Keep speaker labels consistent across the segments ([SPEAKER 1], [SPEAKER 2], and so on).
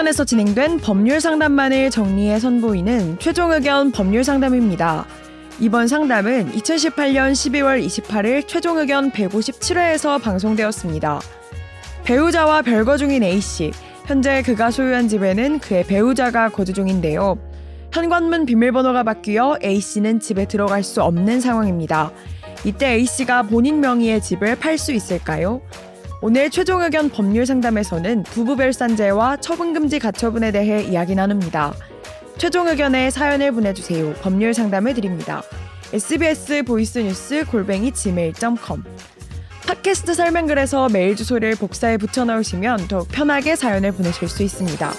[SPEAKER 1] 의견에서 진행된 법률 상담만을 정리해 선보이는 최종 의견 법률 상담입니다. 이번 상담은 2018년 12월 28일 최종 의견 157회에서 방송되었습니다. 배우자와 별거 중인 A씨. 현재 그가 소유한 집에는 그의 배우자가 거주 중인데요. 현관문 비밀번호가 바뀌어 A씨는 집에 들어갈 수 없는 상황입니다. 이때 A씨가 본인 명의의 집을 팔 수 있을까요? 오늘 최종 의견 법률 상담에서는 부부별산제와 처분금지 가처분에 대해 이야기 나눕니다. 최종 의견에 사연을 보내주세요. 법률 상담을 드립니다. sbs 보이스뉴스 골뱅이 gmail.com 팟캐스트 설명글에서 메일 주소를 복사해 붙여 넣으시면 더욱 편하게 사연을 보내실 수 있습니다.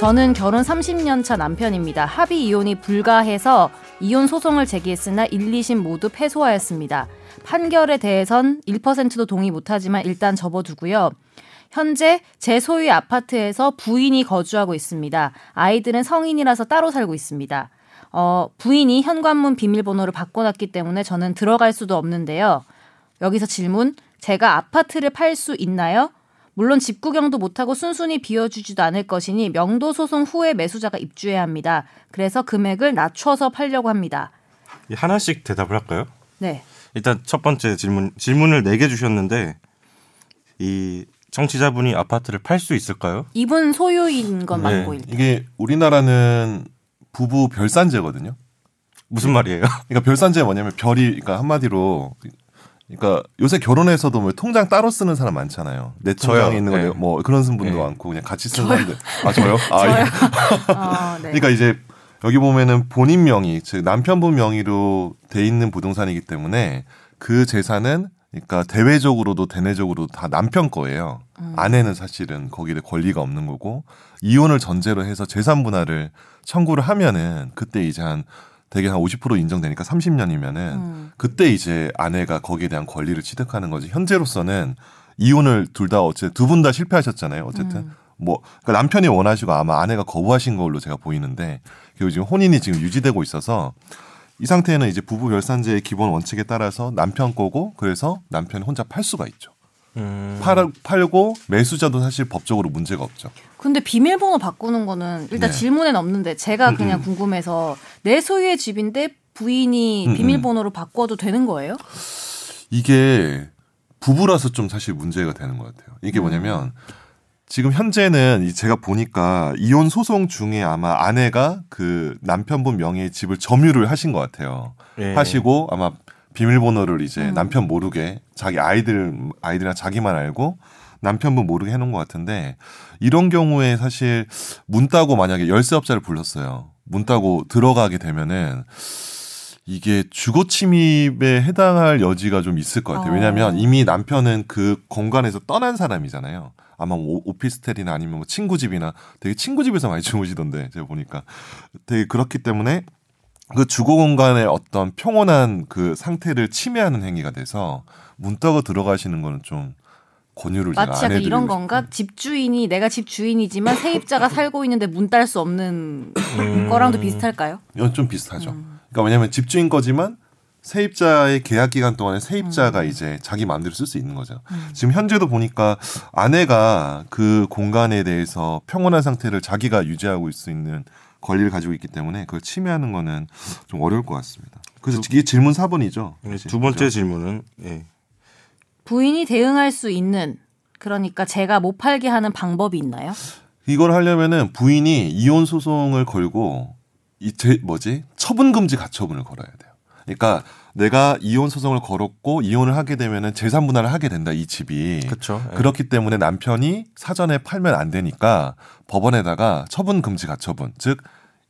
[SPEAKER 2] 저는 결혼 30년 차 남편입니다. 합의 이혼이 불가해서 이혼 소송을 제기했으나 1, 2심 모두 패소하였습니다. 판결에 대해선 1%도 동의 못하지만 일단 접어두고요. 현재 제 소유의 아파트에서 부인이 거주하고 있습니다. 아이들은 성인이라서 따로 살고 있습니다. 어, 부인이 현관문 비밀번호를 바꿔놨기 때문에 저는 들어갈 수도 없는데요. 여기서 질문. 제가 아파트를 팔 수 있나요? 물론 집 구경도 못하고 순순히 비워주지도 않을 것이니 명도 소송 후에 매수자가 입주해야 합니다. 그래서 금액을 낮춰서 팔려고 합니다.
[SPEAKER 3] 하나씩 대답을 할까요?
[SPEAKER 2] 네.
[SPEAKER 3] 일단 첫 번째 질문 질문을 네 개 주셨는데 이 청취자분이 아파트를 팔 수 있을까요?
[SPEAKER 2] 이분 소유인 건
[SPEAKER 3] 네.
[SPEAKER 2] 맞고 일단.
[SPEAKER 4] 이게 우리나라는 부부 별산제거든요.
[SPEAKER 3] 무슨 말이에요?
[SPEAKER 4] 그러니까 별산제가 뭐냐면 별이 그러니까 한마디로 그러니까 요새 결혼해서도 뭐 통장 따로 쓰는 사람 많잖아요. 내 통장에
[SPEAKER 3] 저요.
[SPEAKER 4] 있는 거
[SPEAKER 3] 네.
[SPEAKER 4] 뭐 그런 분도
[SPEAKER 3] 네.
[SPEAKER 4] 많고 그냥 같이 쓰는 사람들. 아 저요? 아, 예.
[SPEAKER 2] 아, 네.
[SPEAKER 4] 그러니까 이제 여기 보면은 본인 명의, 즉 남편분 명의로 돼 있는 부동산이기 때문에 그 재산은 그러니까 대외적으로도 대내적으로도 다 남편 거예요. 아내는 사실은 거기에 권리가 없는 거고 이혼을 전제로 해서 재산 분할을 청구를 하면은 그때 이제 한 대개 한 50% 인정되니까 30년이면은
[SPEAKER 2] 음.
[SPEAKER 4] 그때 이제 아내가 거기에 대한 권리를 취득하는 거지. 현재로서는 이혼을 둘 다 어쨌든 두분 다 실패하셨잖아요. 어쨌든
[SPEAKER 2] 음.
[SPEAKER 4] 뭐 그러니까 남편이 원하시고 아마 아내가 거부하신 걸로 제가 보이는데 그리고 지금 혼인이 지금 유지되고 있어서 이 상태에는 이제 부부 별산제의 기본 원칙에 따라서 남편 거고 그래서 남편이 혼자 팔 수가 있죠.
[SPEAKER 3] 음,
[SPEAKER 4] 팔, 팔고 매수자도 사실 법적으로 문제가 없죠.
[SPEAKER 2] 근데 비밀번호 바꾸는 거는 일단
[SPEAKER 4] 네.
[SPEAKER 2] 질문엔 없는데 제가
[SPEAKER 4] 음,
[SPEAKER 2] 그냥
[SPEAKER 4] 음.
[SPEAKER 2] 궁금해서 내 소유의 집인데 부인이
[SPEAKER 4] 음, 음.
[SPEAKER 2] 비밀번호로 바꿔도 되는 거예요?
[SPEAKER 4] 이게 부부라서 좀 사실 문제가 되는 것 같아요. 이게
[SPEAKER 2] 음.
[SPEAKER 4] 뭐냐면 지금 현재는 이 제가 보니까 이혼 소송 중에 아마 아내가 그 남편분 명의의 집을 점유를 하신 것 같아요.
[SPEAKER 3] 예.
[SPEAKER 4] 하시고 아마 비밀번호를 이제
[SPEAKER 2] 음.
[SPEAKER 4] 남편 모르게 자기 아이들 아이들이랑 자기만 알고 남편분 모르게 해놓은 것 같은데 이런 경우에 사실 문 따고 만약에 열쇠업자를 불렀어요. 문 따고 들어가게 되면은 이게 주거 침입에 해당할 여지가 좀 있을 것 같아요.
[SPEAKER 2] 어.
[SPEAKER 4] 왜냐하면 이미 남편은 그 공간에서 떠난 사람이잖아요. 아마 뭐 오피스텔이나 아니면 뭐 친구 집이나 되게 친구 집에서 많이 주무시던데 제가 보니까 되게 그렇기 때문에 그 주거 공간의 어떤 평온한 그 상태를 침해하는 행위가 돼서 문 따고 들어가시는 거는 좀 권유를 제가
[SPEAKER 2] 마치
[SPEAKER 4] 안
[SPEAKER 2] 약간 이런. 건가? 집주인이 내가 집 주인이지만 세입자가 살고 있는데 문 딸 수 없는
[SPEAKER 3] 음.
[SPEAKER 2] 거랑도 비슷할까요?
[SPEAKER 4] 이건 좀 비슷하죠.
[SPEAKER 2] 음.
[SPEAKER 4] 그러니까 왜냐하면 집주인 거지만 세입자의 계약 기간 동안에 세입자가
[SPEAKER 2] 음.
[SPEAKER 4] 이제 자기 마음대로 쓸 수 있는 거죠. 지금 현재도 보니까 아내가 그 공간에 대해서 평온한 상태를 자기가 유지하고 있을 수 있는 권리를 가지고 있기 때문에 그걸 침해하는 거는 좀 어려울 것 같습니다. 그래서 이게 질문 4번이죠.
[SPEAKER 3] 네, 두 번째 질문은 예.
[SPEAKER 2] 부인이 대응할 수 있는 그러니까 제가 못 팔게 하는 방법이 있나요?
[SPEAKER 4] 이걸 하려면은 부인이 이혼 소송을 걸고 이제 뭐지 처분 금지 가처분을 걸어야 돼요. 그러니까 내가 이혼 소송을 걸었고 이혼을 하게 되면은 재산 분할을 하게 된다 이 집이.
[SPEAKER 3] 그렇죠. 예.
[SPEAKER 4] 그렇기 때문에 남편이 사전에 팔면 안 되니까 법원에다가 처분 금지 가처분 즉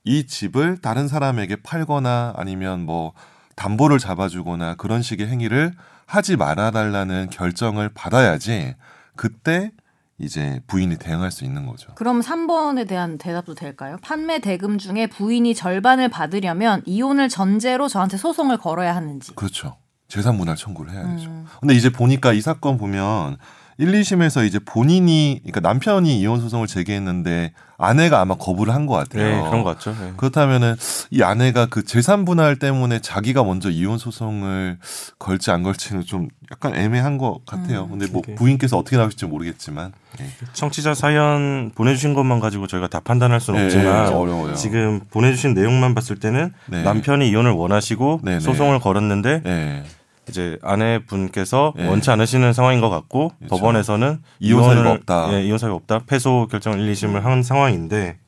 [SPEAKER 4] 이 집을 다른 사람에게 팔거나 아니면 뭐 담보를 잡아주거나 그런 식의 행위를 하지 말아달라는 결정을 받아야지 그때 이제 부인이 대응할 수 있는 거죠.
[SPEAKER 2] 그럼 3번에 대한 대답도 될까요? 판매 대금 중에 부인이 절반을 받으려면 이혼을 전제로 저한테 소송을 걸어야 하는지.
[SPEAKER 4] 그렇죠. 재산 분할 청구를 해야 되죠.
[SPEAKER 2] 음.
[SPEAKER 4] 근데 이제 보니까 이 사건 보면 1, 2심에서 이제 본인이 그러니까 남편이 이혼 소송을 제기했는데 아내가 아마 거부를 한 것 같아요.
[SPEAKER 3] 네, 그런 것 같죠. 네.
[SPEAKER 4] 그렇다면은 이 아내가 그 재산 분할 때문에 자기가 먼저 이혼 소송을 걸지 안 걸지는 좀 약간 애매한 것 같아요.
[SPEAKER 2] 음.
[SPEAKER 4] 근데 뭐
[SPEAKER 3] 그게-
[SPEAKER 4] 부인께서 어떻게 나오실지 모르겠지만 예.
[SPEAKER 3] 청취자 사연 보내주신 것만 가지고 저희가 다 판단할 수는
[SPEAKER 4] 예,
[SPEAKER 3] 없지만
[SPEAKER 4] 예, 어려워요.
[SPEAKER 3] 지금 보내주신 내용만 봤을 때는
[SPEAKER 4] 네.
[SPEAKER 3] 남편이 이혼을 원하시고
[SPEAKER 4] 네, 네.
[SPEAKER 3] 소송을 걸었는데
[SPEAKER 4] 예.
[SPEAKER 3] 이제 아내분께서
[SPEAKER 4] 예.
[SPEAKER 3] 원치 않으시는 상황인 것 같고
[SPEAKER 4] 그렇죠.
[SPEAKER 3] 법원에서는
[SPEAKER 4] 이혼 사유가 없다.
[SPEAKER 3] 예, 이혼 사유가 없다. 패소 결정을 1, 2심을 한 상황인데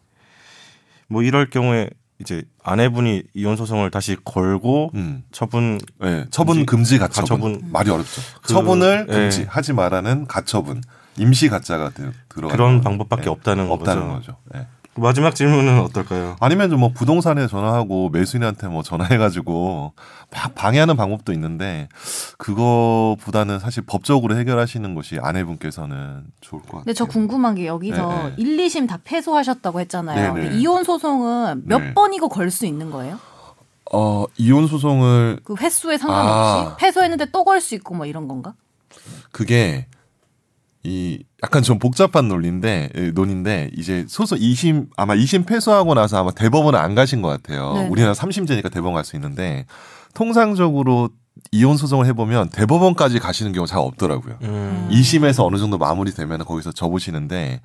[SPEAKER 3] 뭐 이럴 경우에 이제 아내분이 이혼 소송을 다시 걸고
[SPEAKER 4] 음.
[SPEAKER 3] 처분
[SPEAKER 4] 예, 처분 금지 가처분.
[SPEAKER 3] 가처분.
[SPEAKER 4] 말이 어렵죠.
[SPEAKER 3] 그-
[SPEAKER 4] 처분을
[SPEAKER 3] 예.
[SPEAKER 4] 금지 하지 말라는 가처분. 임시 가짜가 들- 들어가
[SPEAKER 3] 그런 방법밖에 없다는
[SPEAKER 4] 없다는
[SPEAKER 3] 거죠.
[SPEAKER 4] 거죠. 예.
[SPEAKER 3] 마지막 질문은 어떨까요?
[SPEAKER 4] 아니면 좀 뭐 부동산에 전화하고 매수인한테 뭐 전화해가지고 막 방해하는 방법도 있는데 그거보다는 사실 법적으로 해결하시는 것이 아내분께서는 좋을 것 같아요.
[SPEAKER 2] 근데 저 궁금한 게 여기서
[SPEAKER 4] 네, 네.
[SPEAKER 2] 1, 2심 다 패소하셨다고 했잖아요.
[SPEAKER 4] 네, 네.
[SPEAKER 2] 근데 이혼 소송은 몇
[SPEAKER 4] 네.
[SPEAKER 2] 번이고 걸 수 있는 거예요?
[SPEAKER 4] 어 이혼 소송을
[SPEAKER 2] 그 횟수에 상관없이
[SPEAKER 4] 아.
[SPEAKER 2] 패소했는데 또 걸 수 있고 뭐 이런 건가?
[SPEAKER 4] 그게 이 약간 좀 복잡한 논리인데 예, 논인데 이제 소송 2심 아마 2심 패소하고 나서 아마 대법원은 안 가신 것 같아요.
[SPEAKER 2] 네네.
[SPEAKER 4] 우리나라 3심제니까 대법원 갈 수 있는데 통상적으로 이혼 소송을 해보면 대법원까지 가시는 경우 잘 없더라고요.
[SPEAKER 3] 음.
[SPEAKER 4] 2심에서 어느 정도 마무리되면 거기서 접으시는데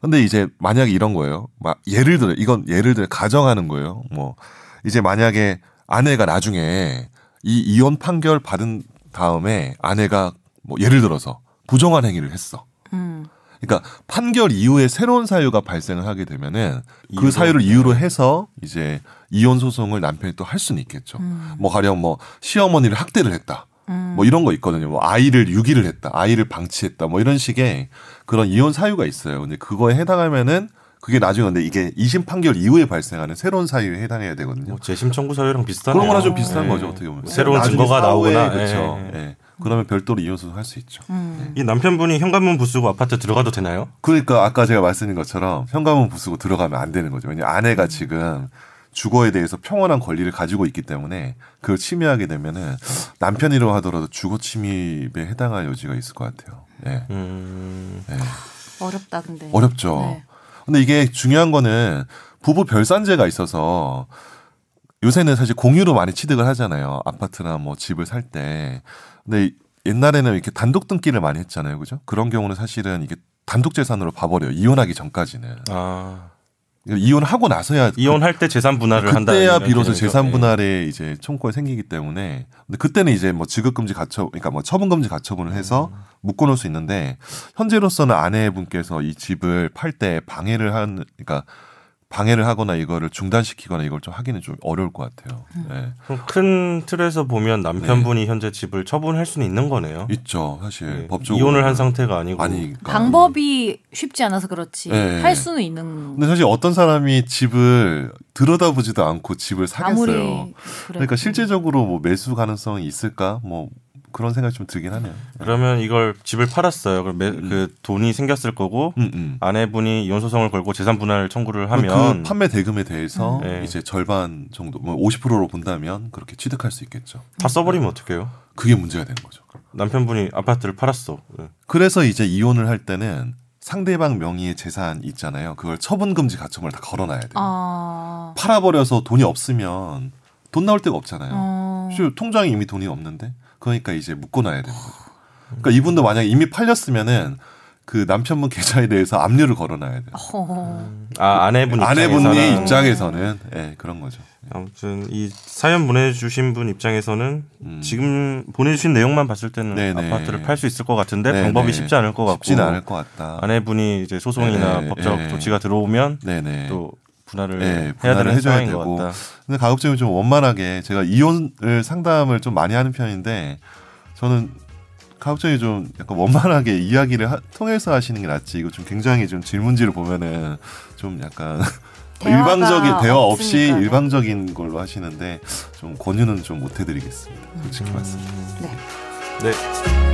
[SPEAKER 4] 근데 이제 만약에 이런 거예요. 막 예를 들어 이건 예를 들어 가정하는 거예요. 뭐 이제 만약에 아내가 나중에 이 이혼 판결 받은 다음에 아내가 뭐 예를 들어서 부정한 행위를 했어.
[SPEAKER 2] 음.
[SPEAKER 4] 그러니까 판결 이후에 새로운 사유가 발생을 하게 되면은 그
[SPEAKER 3] 이유로-
[SPEAKER 4] 사유를 이유로 해서 이제 이혼 소송을 남편이 또 할 수는 있겠죠.
[SPEAKER 2] 음.
[SPEAKER 4] 뭐 가령 뭐 시어머니를 학대를 했다.
[SPEAKER 2] 음.
[SPEAKER 4] 뭐 이런 거 있거든요. 뭐 아이를 유기를 했다. 아이를 방치했다. 뭐 이런 식의 그런 이혼 사유가 있어요. 근데 그거에 해당하면은 그게 나중에 근데 이게 2심 판결 이후에 발생하는 새로운 사유에 해당해야 되거든요.
[SPEAKER 3] 뭐 재심 청구 사유랑 비슷하네요.
[SPEAKER 4] 그런 거랑 좀 비슷한
[SPEAKER 3] 예.
[SPEAKER 4] 거죠. 어떻게 보면.
[SPEAKER 3] 새로운 증거가 나오거나
[SPEAKER 4] 그렇죠.
[SPEAKER 3] 예.
[SPEAKER 4] 예. 그러면 별도로 이혼 소송 할수 있죠.
[SPEAKER 2] 음.
[SPEAKER 3] 이 남편분이 현관문 부수고 아파트 들어가도 되나요?
[SPEAKER 4] 그러니까 아까 제가 말씀드린 것처럼 현관문 부수고 들어가면 안 되는 거죠. 왜냐면 아내가 지금 주거에 대해서 평온한 권리를 가지고 있기 때문에 그걸 침해하게 되면은 남편이라고 하더라도 주거 침입에 해당할 여지가 있을 것 같아요. 예.
[SPEAKER 3] 음.
[SPEAKER 4] 예.
[SPEAKER 2] 어렵다 근데.
[SPEAKER 4] 어렵죠.
[SPEAKER 2] 네.
[SPEAKER 4] 근데 이게 중요한 거는 부부 별산제가 있어서 요새는 사실 공유로 많이 취득을 하잖아요. 아파트나 뭐 집을 살 때. 근데 옛날에는 이렇게 단독 등기를 많이 했잖아요. 그죠? 그런 경우는 사실은 이게 단독 재산으로 봐버려요. 이혼하기 전까지는.
[SPEAKER 3] 아
[SPEAKER 4] 이혼하고 나서야
[SPEAKER 3] 이혼할 때 재산 분할을 한다.
[SPEAKER 4] 그때야 비로소. 재산
[SPEAKER 3] 예.
[SPEAKER 4] 분할에 이제 청구가 생기기 때문에 근데 그때는 이제 뭐 지급금지 가처 그러니까 뭐 처분금지 가처분을 해서
[SPEAKER 3] 음.
[SPEAKER 4] 묶어놓을 수 있는데 현재로서는 아내분께서 이 집을 팔 때 방해를 한 그러니까 방해를 하거나 이거를 중단시키거나 이걸 좀 하기는 좀 어려울 것 같아요.
[SPEAKER 2] 음.
[SPEAKER 4] 예.
[SPEAKER 3] 그럼 큰 틀에서 보면 남편분이 현재 집을 처분할 수는 있는 거네요.
[SPEAKER 4] 있죠, 사실
[SPEAKER 3] 예.
[SPEAKER 4] 법적으로
[SPEAKER 3] 이혼을 한 상태가 아니고.
[SPEAKER 4] 아니니까
[SPEAKER 2] 방법이 쉽지 않아서 그렇지
[SPEAKER 4] 네.
[SPEAKER 2] 할 수는 있는.
[SPEAKER 4] 근데 사실 어떤 사람이 집을 들여다보지도 않고 집을 사겠어요. 그러니까 실제적으로 뭐 매수 가능성이 있을까? 뭐 그런 생각이 좀 들긴 하네요.
[SPEAKER 3] 그러면 이걸 집을 팔았어요. 그럼 매- 그 돈이 생겼을 거고
[SPEAKER 4] 음, 음.
[SPEAKER 3] 아내분이 이혼 소송을 걸고 재산 분할 청구를
[SPEAKER 4] 그
[SPEAKER 3] 하면
[SPEAKER 4] 판매 대금에 대해서
[SPEAKER 3] 음. 네.
[SPEAKER 4] 이제 절반 정도, 뭐 50%로 본다면 그렇게 취득할 수 있겠죠.
[SPEAKER 3] 다 써버리면 어떡해요?
[SPEAKER 4] 그게 문제가 되는 거죠.
[SPEAKER 3] 남편분이 아파트를 팔았어. 예.
[SPEAKER 4] 그래서 이제 이혼을 할 때는 상대방 명의의 재산 있잖아요. 그걸 처분금지 가처분을 다 걸어놔야 돼요.
[SPEAKER 2] 아.
[SPEAKER 4] 팔아버려서 돈이 없으면 돈 나올 데가 없잖아요.
[SPEAKER 2] 어.
[SPEAKER 4] 실 통장에 이미 돈이 없는데 그러니까 이제 묶어놔야 되는 거죠. 그러니까 이분도 만약에 이미 팔렸으면은 그 남편분 계좌에 대해서 압류를 걸어놔야 돼요.
[SPEAKER 2] 허.
[SPEAKER 3] 아 아내분
[SPEAKER 4] 아내분의
[SPEAKER 3] 입장에서는
[SPEAKER 4] 예 그런 거죠.
[SPEAKER 3] 아무튼 이 사연 보내주신 분 입장에서는
[SPEAKER 4] 음.
[SPEAKER 3] 지금 보내주신 내용만 봤을 때는
[SPEAKER 4] 네네.
[SPEAKER 3] 아파트를 팔 수 있을 것 같은데
[SPEAKER 4] 네네.
[SPEAKER 3] 방법이 쉽지 않을 것 같고
[SPEAKER 4] 쉽지는 않을 것 같다.
[SPEAKER 3] 아내분이 이제 소송이나
[SPEAKER 4] 네네.
[SPEAKER 3] 법적
[SPEAKER 4] 네.
[SPEAKER 3] 조치가 들어오면
[SPEAKER 4] 네네.
[SPEAKER 3] 또 분할을
[SPEAKER 4] 네,
[SPEAKER 3] 해야
[SPEAKER 4] 분할을
[SPEAKER 3] 되는
[SPEAKER 4] 해줘야 되고.
[SPEAKER 3] 것 같다.
[SPEAKER 4] 근데 가급적이면 좀 원만하게 제가 이혼을 상담을 좀 많이 하는 편인데 저는 가급적이 좀 약간 원만하게 이야기를 하- 통해서 하시는 게 낫지. 이거 좀 굉장히 좀 질문지를 보면은 좀 약간 일방적인 대화 없이
[SPEAKER 2] 없으니까요.
[SPEAKER 4] 일방적인 걸로 하시는데 좀 권유는 좀 못 해드리겠습니다. 솔직히 말씀.
[SPEAKER 2] 네.
[SPEAKER 3] 네.